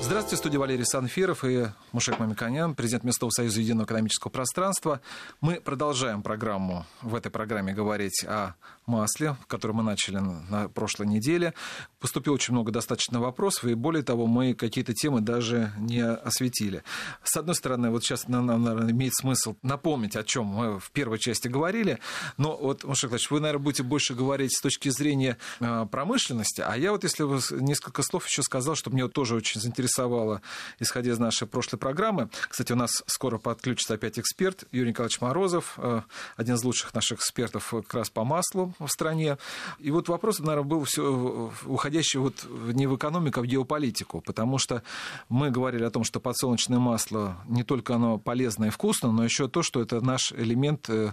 Здравствуйте, в студии Валерий Санфиров и Мушек Мамиканян, президент Местного союза Единого экономического пространства. Мы продолжаем программу, в этой программе говорить о масле, которую мы начали на прошлой неделе. Поступило очень много достаточно вопросов, и более того, мы какие-то темы даже не осветили. С одной стороны, вот сейчас нам, наверное, имеет смысл напомнить, о чем мы в первой части говорили, но вот, Мушек Владимирович, вы, наверное, будете больше говорить с точки зрения э, промышленности, а я вот, если несколько слов еще сказал, что мне тоже очень заинтересовало заинтересовало, исходя из нашей прошлой программы. Кстати, у нас скоро подключится опять эксперт Юрий Николаевич Морозов, э, один из лучших наших экспертов как раз по маслу в стране. И вот вопрос, наверное, был все уходящий вот не в экономику, а в геополитику, потому что мы говорили о том, что подсолнечное масло не только оно полезно и вкусно, но еще то, что это наш элемент э,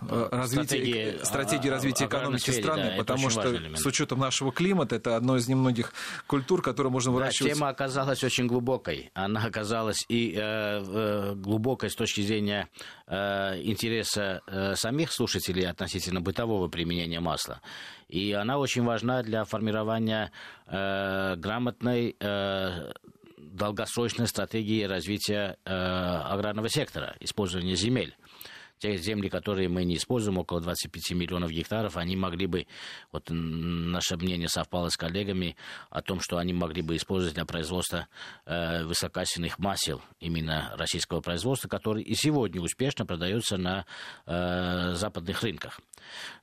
э, развития, стратегии, стратегии развития экономики сфере, страны, да, потому что с учетом нашего климата это одно из немногих культур, которые можно выращивать. Да, тема оказалась оказалась очень глубокой. Она оказалась и э, э, глубокой с точки зрения э, интереса э, самих слушателей относительно бытового применения масла. И она очень важна для формирования э, грамотной э, долгосрочной стратегии развития э, аграрного сектора, использования земель те земли, которые мы не используем, около 25 миллионов гектаров, они могли бы, вот наше мнение совпало с коллегами о том, что они могли бы использовать для производства э, высококачественных масел именно российского производства, который и сегодня успешно продается на э, западных рынках.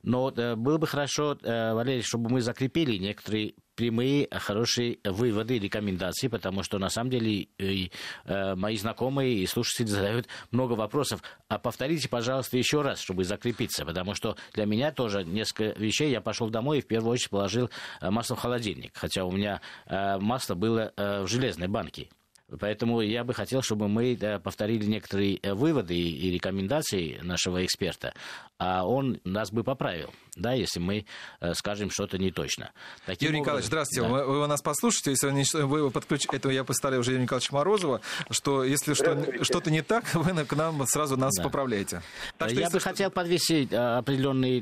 Но э, было бы хорошо, э, Валерий, чтобы мы закрепили некоторые прямые, хорошие выводы, рекомендации, потому что на самом деле и, э, мои знакомые и слушатели задают много вопросов. А повторите, пожалуйста, еще раз, чтобы закрепиться, потому что для меня тоже несколько вещей. Я пошел домой и в первую очередь положил масло в холодильник, хотя у меня э, масло было э, в железной банке. Поэтому я бы хотел, чтобы мы повторили некоторые э, выводы и рекомендации нашего эксперта, а он нас бы поправил, да, если мы э, скажем что-то не точно. Таким Юрий образом, Николаевич, здравствуйте. Да. Вы, вы нас послушаете, если вы, вы подключите, это я поставлю уже Юрия Николаевича Морозова, что если что, что-то не так, вы к нам сразу нас да. поправляете. Так что, я бы что... хотел подвести э, определенные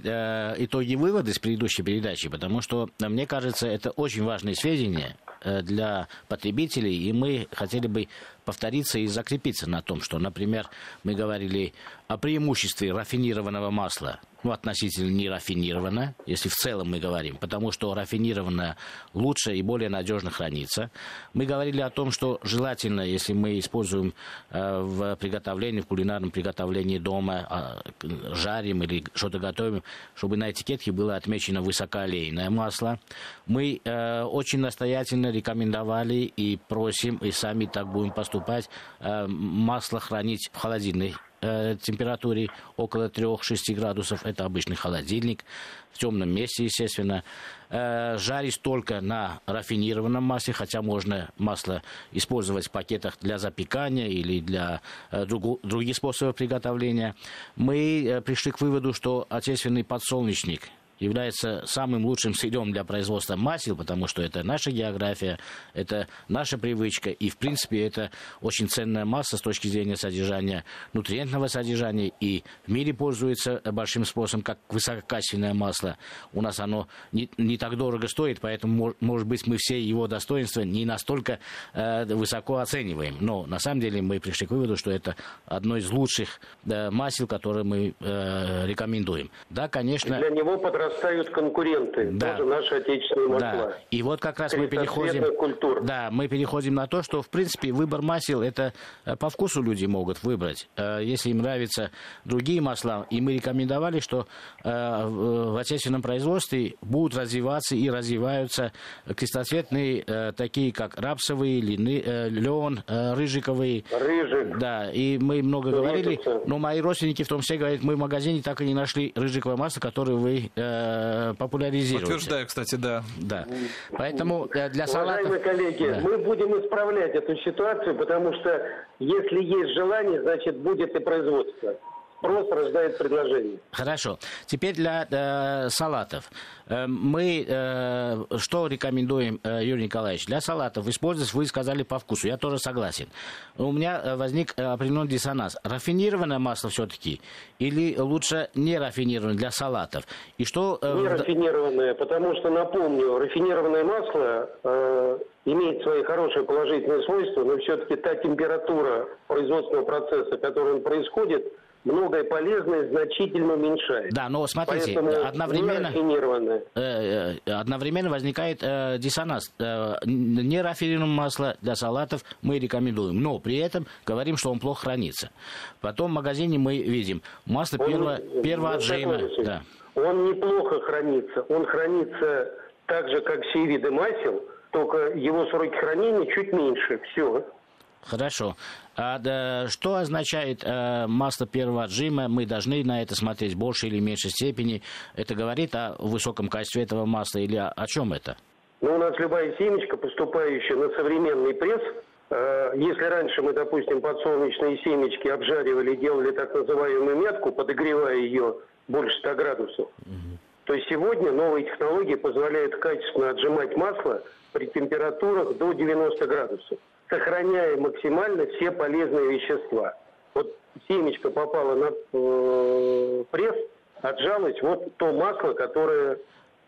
итоги выводы с предыдущей передачи, потому что, мне кажется, это очень важные сведения, Э, для потребителей, и мы хотели бы повториться и закрепиться на том, что, например, мы говорили о преимуществе рафинированного масла, ну, относительно не рафинированное, если в целом мы говорим, потому что рафинированное лучше и более надежно хранится. Мы говорили о том, что желательно, если мы используем э, в приготовлении, в кулинарном приготовлении дома, э, жарим или что-то готовим, чтобы на этикетке было отмечено высокоолейное масло. Мы э, очень настоятельно рекомендовали и просим, и сами так будем поступать, э, масло хранить в холодильной э, температуре около 3-6 градусов. Это обычный холодильник. В темном месте, естественно. Э, жарить только на рафинированном масле, хотя можно масло использовать в пакетах для запекания или для друг, других способов приготовления. Мы пришли к выводу, что отечественный подсолнечник – является самым лучшим сырьем для производства масел, потому что это наша география, это наша привычка, и, в принципе, это очень ценная масса с точки зрения содержания, нутриентного содержания, и в мире пользуется большим спросом, как высококачественное масло. У нас оно не, не так дорого стоит, поэтому, может быть, мы все его достоинства не настолько э, высоко оцениваем. Но, на самом деле, мы пришли к выводу, что это одно из лучших э, масел, которые мы э, рекомендуем. Да, конечно... Для него подрастает вырастают конкуренты, да. тоже наши отечественные масла. Да. И вот как раз мы переходим... Да, мы переходим на то, что, в принципе, выбор масел, это э, по вкусу люди могут выбрать. Э, если им нравятся другие масла, и мы рекомендовали, что э, в отечественном производстве будут развиваться и развиваются крестоцветные, такие как рапсовые, лен, рыжиковые. Рыжик. Да, и мы много говорили, но мои родственники в том числе говорят, мы в магазине так и не нашли рыжиковое масло, которое вы э, популяризируете. Подтверждаю, кстати, да. Да. Поэтому э, для салатов... Уважаемые коллеги, да. мы будем исправлять эту ситуацию, потому что если есть желание, значит будет и производство. Спрос рождает предложение. Хорошо. Теперь для э, салатов. Э, мы э, что рекомендуем, э, Юрий Николаевич? Для салатов использовать, вы сказали, по вкусу. Я тоже согласен. У меня э, возник э, определенный диссонанс. Рафинированное масло все-таки или лучше не рафинированное для салатов? И что... Э, не рафинированное, потому что, напомню, рафинированное масло э, имеет свои хорошие положительные свойства, но все-таки та температура производственного процесса, который он происходит, многое полезное значительно уменьшает. Да, но смотрите, Поэтому одновременно, э, э, одновременно возникает э, диссонанс. Э, нерафинированное масло для салатов мы рекомендуем, но при этом говорим, что он плохо хранится. Потом в магазине мы видим масло первого, первого отжима. Да. Он неплохо хранится. Он хранится так же, как все виды масел, только его сроки хранения чуть меньше. Все. Хорошо. А да, что означает э, масло первого отжима? Мы должны на это смотреть в большей или меньшей степени. Это говорит о высоком качестве этого масла или о, чем это? Ну, у нас любая семечка, поступающая на современный пресс, э, если раньше мы, допустим, подсолнечные семечки обжаривали, делали так называемую метку, подогревая ее больше 100 градусов, угу. то сегодня новые технологии позволяют качественно отжимать масло при температурах до 90 градусов сохраняя максимально все полезные вещества. Вот семечко попало на э, пресс, отжалось, вот то масло, которое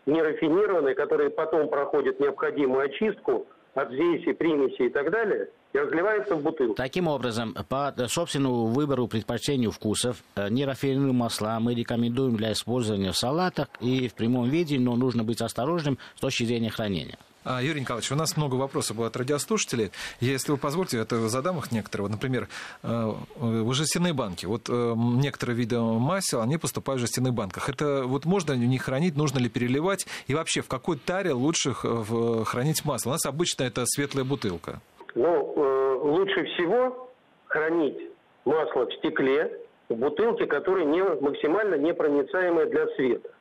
не рафинированное, которое потом проходит необходимую очистку от взвеси, примеси и так далее, и разливается в бутылку. Таким образом, по собственному выбору, предпочтению вкусов, э, нерафинированные масла мы рекомендуем для использования в салатах и в прямом виде, но нужно быть осторожным с точки зрения хранения. А, Юрий Николаевич, у нас много вопросов было от радиослушателей. Если вы позволите, это задам их некоторые. Вот, например, э, в жестяные банки. Вот э, некоторые виды масел, они поступают в жестяных банках. Это вот можно не хранить, нужно ли переливать? И вообще, в какой таре лучше хранить масло? У нас обычно это светлая бутылка. Ну, э, лучше всего хранить масло в стекле, в бутылке, которая не, максимально непроницаемая для света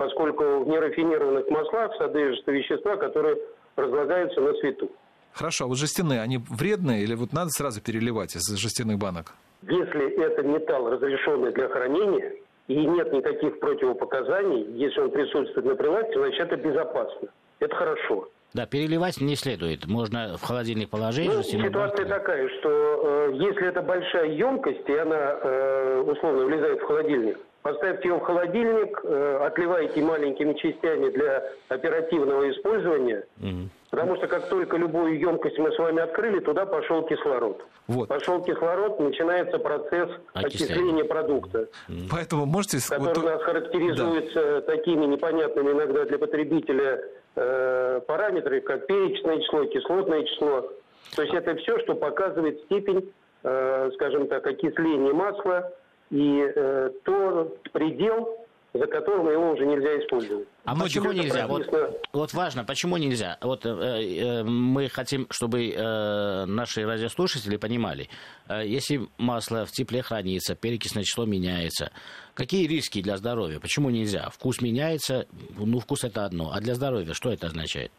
поскольку в нерафинированных маслах содержатся вещества, которые разлагаются на свету. Хорошо, а вот жестяные, они вредные или вот надо сразу переливать из жестяных банок? Если это металл, разрешенный для хранения, и нет никаких противопоказаний, если он присутствует на прилавке, значит это безопасно. Это хорошо. Да, переливать не следует. Можно в холодильник положить. Ну, ситуация такая, что э, если это большая емкость, и она э, условно влезает в холодильник, Поставьте его в холодильник, э, отливайте маленькими частями для оперативного использования. Угу. Потому что как только любую емкость мы с вами открыли, туда пошел кислород. Вот. Пошел кислород, начинается процесс окисления, окисления продукта. Поэтому можете... Который вот... у нас характеризуется да. такими непонятными иногда для потребителя э, параметрами, как перечное число, кислотное число. То есть это все, что показывает степень, э, скажем так, окисления масла, и э, то предел, за которым его уже нельзя использовать. А Но почему нельзя? Вот, вот важно, почему нельзя? Вот э, э, мы хотим, чтобы э, наши радиослушатели понимали, э, если масло в тепле хранится, перекисное число меняется, какие риски для здоровья? Почему нельзя? Вкус меняется, ну вкус это одно, а для здоровья что это означает?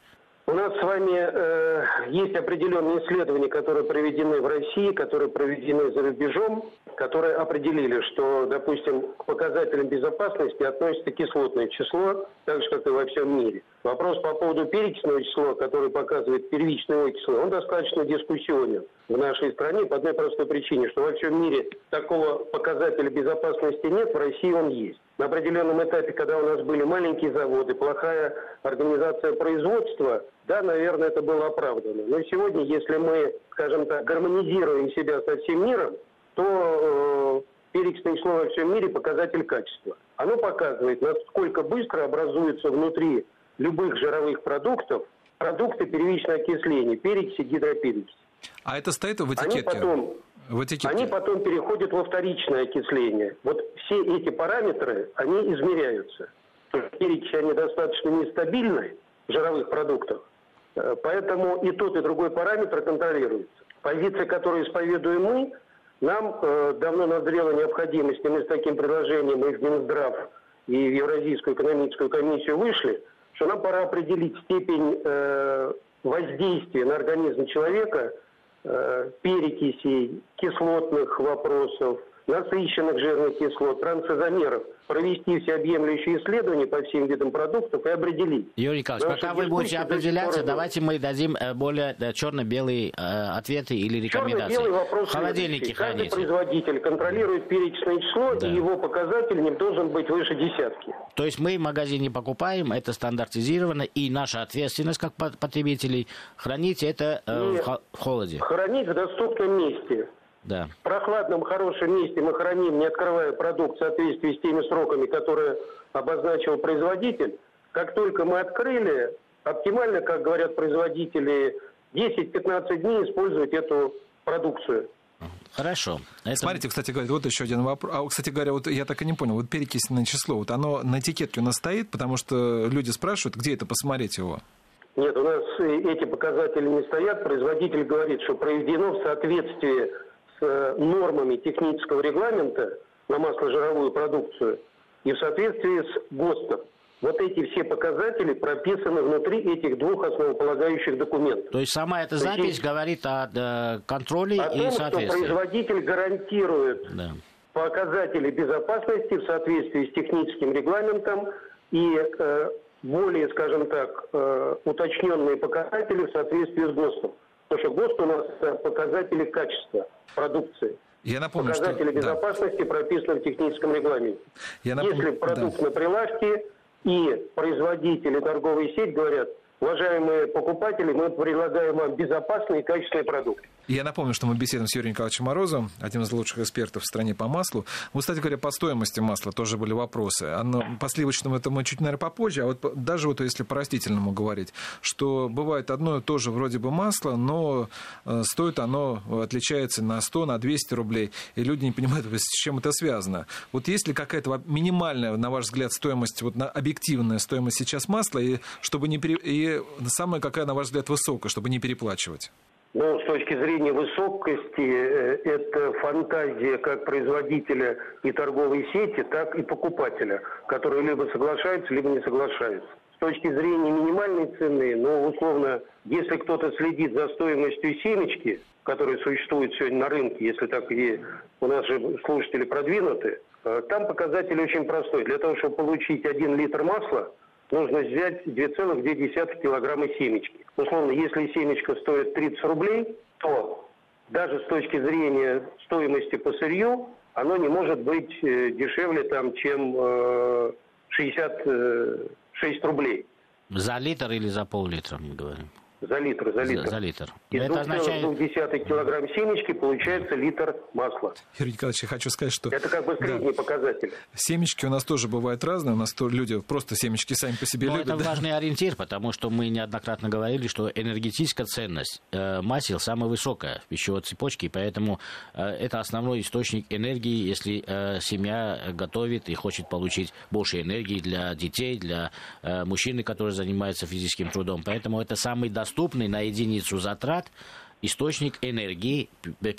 У нас с вами э, есть определенные исследования, которые проведены в России, которые проведены за рубежом, которые определили, что, допустим, к показателям безопасности относится кислотное число, так же, как и во всем мире. Вопрос по поводу перечного числа, который показывает первичное окисло, он достаточно дискуссионен в нашей стране по одной простой причине, что во всем мире такого показателя безопасности нет, в России он есть. На определенном этапе, когда у нас были маленькие заводы, плохая организация производства, да, наверное, это было оправдано. Но сегодня, если мы, скажем так, гармонизируем себя со всем миром, то э, перечное число во всем мире показатель качества. Оно показывает, насколько быстро образуются внутри любых жировых продуктов продукты первичного окисления, перекиси, гидроперекиси. А это стоит в этикетке? Они потом, в этикетке. Они потом переходят во вторичное окисление. Вот все эти параметры, они измеряются. Перечи, они достаточно нестабильны в жировых продуктах. Э, поэтому и тот, и другой параметр контролируется. Позиция, которую исповедуем мы, нам э, давно назрела необходимость, и мы с таким предложением и в Минздрав, и в Евразийскую экономическую комиссию вышли, что нам пора определить степень э, воздействия на организм человека – перекисей, кислотных вопросов, насыщенных жирных кислот, трансизомеров, провести всеобъемлющие исследования по всем видам продуктов и определить. Юрий Николаевич, Потому пока вы будете определяться, давайте мы дадим э, более э, черно-белые э, ответы или рекомендации. Черно-белый вопрос в холодильнике Каждый производитель контролирует перечное число, да. и его показатель не должен быть выше десятки. То есть мы в магазине покупаем, это стандартизировано, и наша ответственность как потребителей хранить это э, в холоде. Хранить в доступном месте. Да. В прохладном, хорошем месте мы храним, не открывая продукт в соответствии с теми сроками, которые обозначил производитель. Как только мы открыли, оптимально, как говорят производители, 10-15 дней использовать эту продукцию. Хорошо. Это... Смотрите, кстати говоря, вот еще один вопрос. А, кстати говоря, вот я так и не понял, вот перекисленное число, вот оно на этикетке у нас стоит, потому что люди спрашивают, где это посмотреть его? Нет, у нас эти показатели не стоят. Производитель говорит, что проведено в соответствии Э, нормами технического регламента на масложировую продукцию и в соответствии с ГОСТом. Вот эти все показатели прописаны внутри этих двух основополагающих документов. То есть сама эта запись есть, говорит о контроле о и том, соответствии. что производитель гарантирует да. показатели безопасности в соответствии с техническим регламентом и э, более, скажем так, э, уточненные показатели в соответствии с ГОСТом. Потому что ГОСТ у нас это показатели качества продукции. Я напомню, Показатели что... безопасности да. прописаны в техническом регламенте. Я напомню... Если продукт да. на прилавке и производители торговой сеть говорят, уважаемые покупатели, мы предлагаем вам безопасный и качественный продукт. Я напомню, что мы беседуем с Юрием Николаевичем Морозовым, одним из лучших экспертов в стране по маслу. Вот, кстати говоря, по стоимости масла тоже были вопросы. Оно, по сливочному это мы чуть, наверное, попозже, а вот даже вот если по растительному говорить, что бывает одно и то же вроде бы масло, но э, стоит оно, отличается на 100, на 200 рублей, и люди не понимают, с чем это связано. Вот есть ли какая-то минимальная, на ваш взгляд, стоимость, вот объективная стоимость сейчас масла, и чтобы не пере... и самая какая, на ваш взгляд, высокая, чтобы не переплачивать? Ну, с точки зрения высокости, э, это фантазия как производителя и торговой сети, так и покупателя, который либо соглашается, либо не соглашается. С точки зрения минимальной цены, ну, условно, если кто-то следит за стоимостью семечки, которые существуют сегодня на рынке, если так и у нас же слушатели продвинуты, э, там показатель очень простой. Для того, чтобы получить один литр масла, нужно взять 2,2 килограмма семечки. Условно, если семечка стоит 30 рублей, то даже с точки зрения стоимости по сырью, оно не может быть э, дешевле, там, чем 66 э, рублей. За литр или за пол-литра, мы говорим? За литр, за литр. За, за литр. Из это означает... килограмм семечки получается литр масла. Юрий Николаевич, я хочу сказать, что... Это как бы средний да. показатель. Семечки у нас тоже бывают разные. У нас то люди просто семечки сами по себе Но любят. это да? важный ориентир, потому что мы неоднократно говорили, что энергетическая ценность э, масел самая высокая в пищевой цепочке, поэтому э, это основной источник энергии, если э, семья готовит и хочет получить больше энергии для детей, для э, мужчины, который занимается физическим трудом. Поэтому это самый доступный доступный на единицу затрат источник энергии в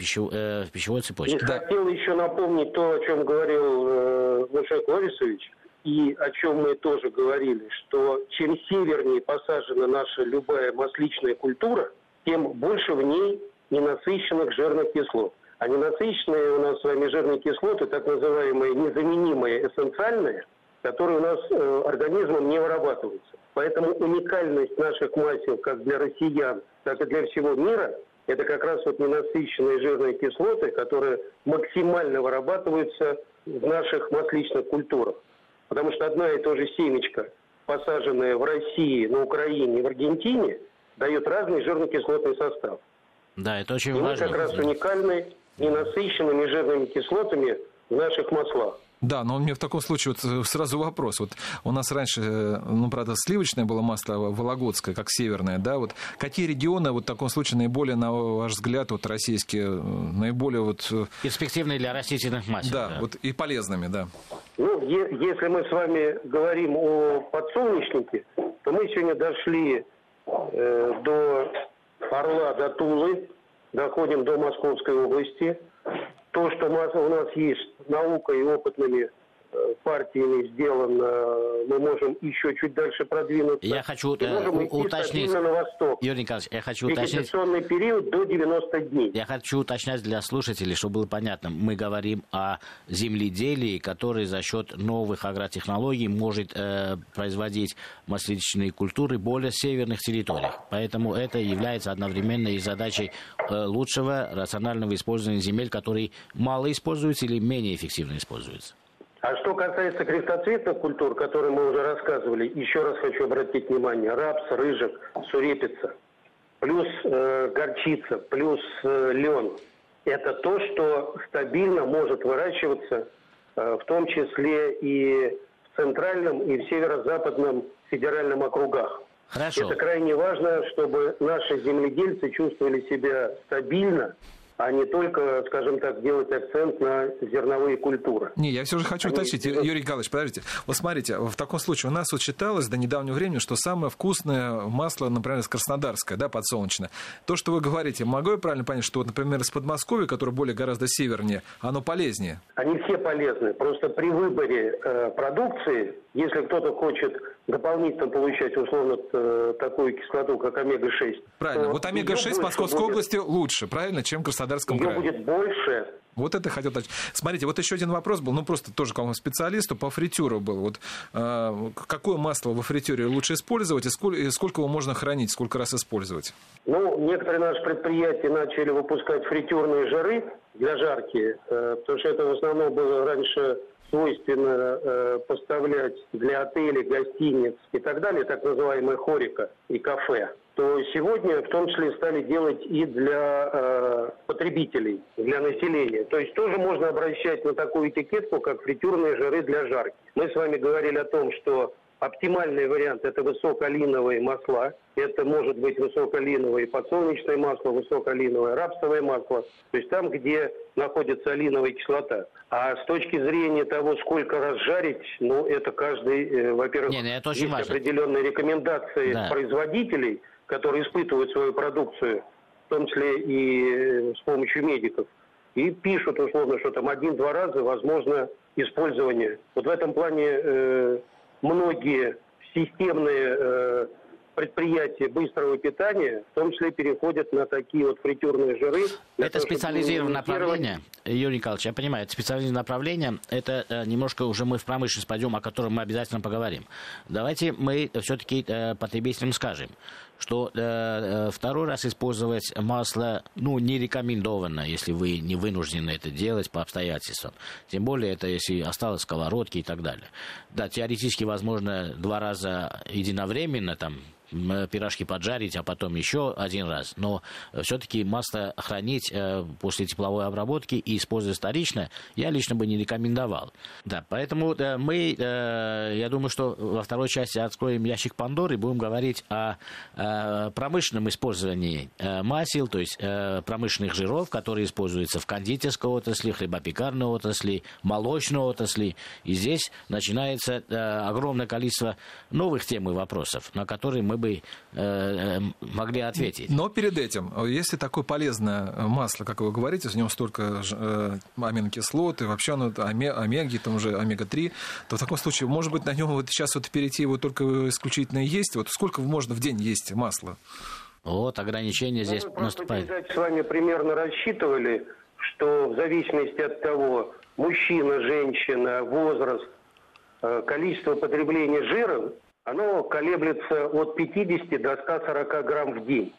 пищевой цепочке. И хотел еще напомнить то, о чем говорил э, Мушек Ларисович, и о чем мы тоже говорили, что чем севернее посажена наша любая масличная культура, тем больше в ней ненасыщенных жирных кислот. А ненасыщенные у нас с вами жирные кислоты, так называемые незаменимые, эссенциальные, которые у нас э, организмом не вырабатываются. Поэтому уникальность наших масел как для россиян, так и для всего мира – это как раз вот ненасыщенные жирные кислоты, которые максимально вырабатываются в наших масличных культурах. Потому что одна и та же семечка, посаженная в России, на Украине, в Аргентине, дает разный жирно-кислотный состав. Да, это очень и важно. мы как раз уникальны ненасыщенными жирными кислотами в наших маслах. Да, но у меня в таком случае вот э, сразу вопрос. Вот у нас раньше, э, ну, правда, сливочное было масло вологодское, как северное, да, вот какие регионы вот в таком случае наиболее, на ваш взгляд, вот российские, э, наиболее вот... Перспективные для растительных масел. Да, да. вот и полезными, да. Ну, если мы с вами говорим о подсолнечнике, то мы сегодня дошли э, до Орла, до Тулы, доходим до Московской области, то, что у нас есть наука и опытными партиями сделано, мы можем еще чуть дальше продвинуться. Я хочу можем э, идти уточнить, на восток. Юрий Николаевич, я хочу уточнить, период до 90 дней. я хочу уточнять для слушателей, чтобы было понятно. Мы говорим о земледелии, который за счет новых агротехнологий может э, производить масличные культуры более северных территориях. Поэтому это является одновременно и задачей э, лучшего рационального использования земель, которые мало используются или менее эффективно используются. А что касается крестоцветных культур, которые мы уже рассказывали, еще раз хочу обратить внимание. Рапс, рыжик, сурепица, плюс э, горчица, плюс э, лен. Это то, что стабильно может выращиваться, э, в том числе и в центральном, и в северо-западном федеральном округах. Хорошо. Это крайне важно, чтобы наши земледельцы чувствовали себя стабильно, а не только, скажем так, делать акцент на зерновые культуры. Не, я все же хочу Они- уточнить. Юрий Николаевич, подождите. Вот смотрите, в таком случае у нас вот считалось до недавнего времени, что самое вкусное масло, например, из Краснодарское, да, подсолнечное. То, что вы говорите, могу я правильно понять, что, например, из Подмосковья, которое более гораздо севернее, оно полезнее? Они все полезны. Просто при выборе э, продукции, если кто-то хочет дополнительно получать условно э, такую кислоту, как омега-6, Правильно. то Вот её омега-6 в Московской будет- области лучше, правильно, чем в Краснодарском крае. будет больше. Вот это хотел. Смотрите, вот еще один вопрос был, ну просто тоже к вам специалисту по фритюру был. Вот э, какое масло во фритюре лучше использовать и сколько, и сколько его можно хранить, сколько раз использовать? Ну, некоторые наши предприятия начали выпускать фритюрные жиры для жарки, э, потому что это в основном было раньше свойственно э, поставлять для отелей, гостиниц и так далее, так называемая хорика и кафе, то сегодня в том числе стали делать и для э, потребителей, для населения. То есть тоже можно обращать на такую этикетку, как фритюрные жиры для жарки. Мы с вами говорили о том, что Оптимальный вариант – это высоколиновые масла. Это может быть высоколиновое подсолнечное масло, высоколиновое рапсовое масло. То есть там, где находится алиновая кислота. А с точки зрения того, сколько раз жарить, ну, это каждый, э, во-первых, Не, это очень есть важно. определенные рекомендации Да. производителей, которые испытывают свою продукцию, в том числе и э, с помощью медиков. И пишут условно, что там один-два раза возможно использование. Вот в этом плане э, многие системные э, предприятия быстрого питания, в том числе переходят на такие вот фритюрные жиры. Это того, чтобы специализированное минимизировать- направление, Юрий Николаевич, я понимаю, это специализированное направление, это э, немножко уже мы в промышленность пойдем, о котором мы обязательно поговорим. Давайте мы все-таки потребителям скажем, что э, э, второй раз использовать масло, ну, не рекомендовано, если вы не вынуждены это делать по обстоятельствам. Тем более, это если осталось в сковородке и так далее. Да, теоретически, возможно, два раза единовременно, там, пирожки поджарить, а потом еще один раз. Но все-таки масло хранить э, после тепловой обработки и использовать вторично я лично бы не рекомендовал. Да, поэтому э, мы, э, я думаю, что во второй части откроем ящик Пандоры и будем говорить о промышленном использовании масел, то есть промышленных жиров, которые используются в кондитерской отрасли, хлебопекарной отрасли, молочной отрасли. И здесь начинается огромное количество новых тем и вопросов, на которые мы бы могли ответить. Но перед этим, если такое полезное масло, как вы говорите, в нем столько э, аминокислот, и вообще оно оме- омеги, там уже омега-3, то в таком случае, может быть, на нем вот сейчас вот перейти его только исключительно есть? Вот сколько можно в день есть масла? Вот ограничения здесь Ну, мы наступают. передаче с вами примерно рассчитывали, что в зависимости от того, мужчина, женщина, возраст, э, количество потребления жира, оно колеблется от 50 до 140 грамм в день.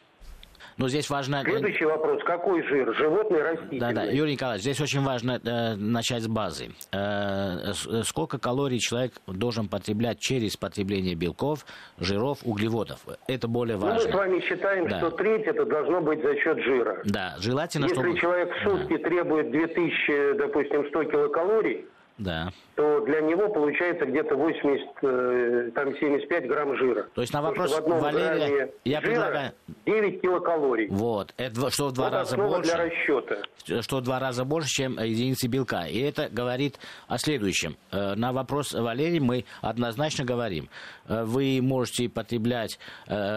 Но здесь важно... Следующий вопрос. Какой жир? Животный, растительный? Да, да, Юрий Николаевич, здесь очень важно э, начать с базы. Э, э, сколько калорий человек должен потреблять через потребление белков, жиров, углеводов? Это более Ну, мы важно. с вами считаем, Да. что треть это должно быть за счет жира. Да, желательно, Если чтобы... человек в сутки требует 2000, допустим, 100 килокалорий, Да. то для него получается где-то 80, э, там 75 грамм жира. То есть на Потому вопрос что в одном Валерия я жира предлагаю- 9 килокалорий. Вот, это что в два Вот раза больше. для расчета. что в два раза больше, чем единицы белка. И это говорит о следующем. Э, На вопрос Валерий мы однозначно говорим. Э, Вы можете потреблять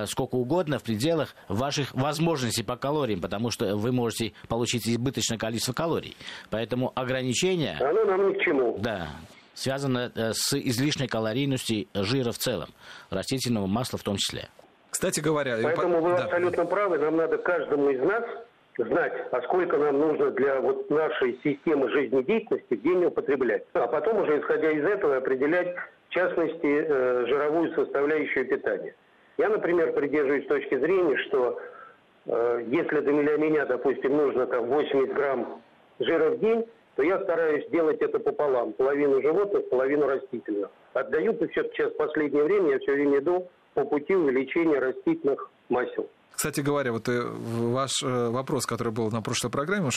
сколько угодно в пределах ваших возможностей по калориям, потому что вы можете получить избыточное количество калорий. Поэтому ограничения... Оно нам ни к чему. Да. связано с излишней калорийностью жира в целом, растительного масла в том числе. Кстати говоря... Поэтому вы да. абсолютно правы, нам надо каждому из нас знать, а сколько нам нужно для вот нашей системы жизнедеятельности в день употреблять. А потом уже, исходя из этого, определять, в частности, э, жировую составляющую питания. Я, например, придерживаюсь точки зрения, что э, если для меня, допустим, нужно там 80 грамм жира в день, то я стараюсь делать это пополам. Половину животных, половину растительных. Отдаю, все-таки сейчас в последнее время я все время иду по пути увеличения растительных масел. Кстати говоря, вот э, ваш э, вопрос, который был на прошлой программе,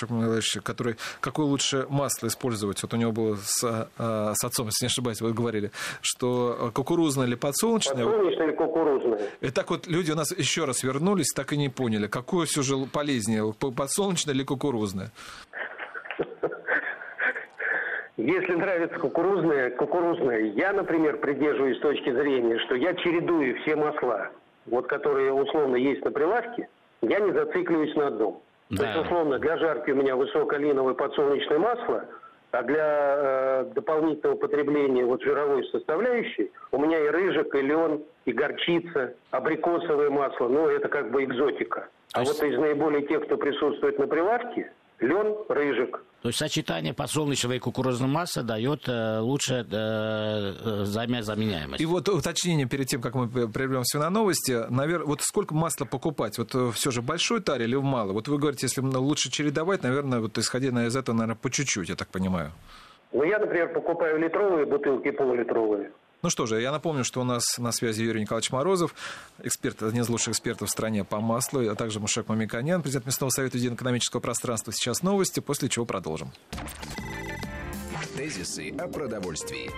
который, какое лучше масло использовать? Вот у него было с, э, с отцом, если не ошибаюсь, вы говорили, что кукурузное или подсолнечное? Подсолнечное или кукурузное. И так вот люди у нас еще раз вернулись, так и не поняли, какое все же полезнее, подсолнечное или кукурузное? Если нравится кукурузное, кукурузное. Я, например, придерживаюсь точки зрения, что я чередую все масла вот которые условно есть на прилавке, я не зацикливаюсь на одном. Да. То есть, условно, для жарки у меня высоколиновое подсолнечное масло, а для э, дополнительного потребления вот жировой составляющей у меня и рыжик, и лен, и горчица, абрикосовое масло, ну это как бы экзотика. А вот из наиболее тех, кто присутствует на прилавке, лен, рыжик. То есть сочетание подсолнечного и кукурузного масла дает э, лучше э, э заменяемость. И вот уточнение перед тем, как мы прервемся на новости. Наверное, вот сколько масла покупать? Вот э, все же большой таре или мало? Вот вы говорите, если лучше чередовать, наверное, вот исходя из этого, наверное, по чуть-чуть, я так понимаю. Ну, я, например, покупаю литровые бутылки, полулитровые. Ну что же, я напомню, что у нас на связи Юрий Николаевич Морозов, эксперт, один из лучших экспертов в стране по маслу, а также Мушек Мамиканян, президент Местного совета единого экономического пространства. Сейчас новости, после чего продолжим. Тезисы о продовольствии.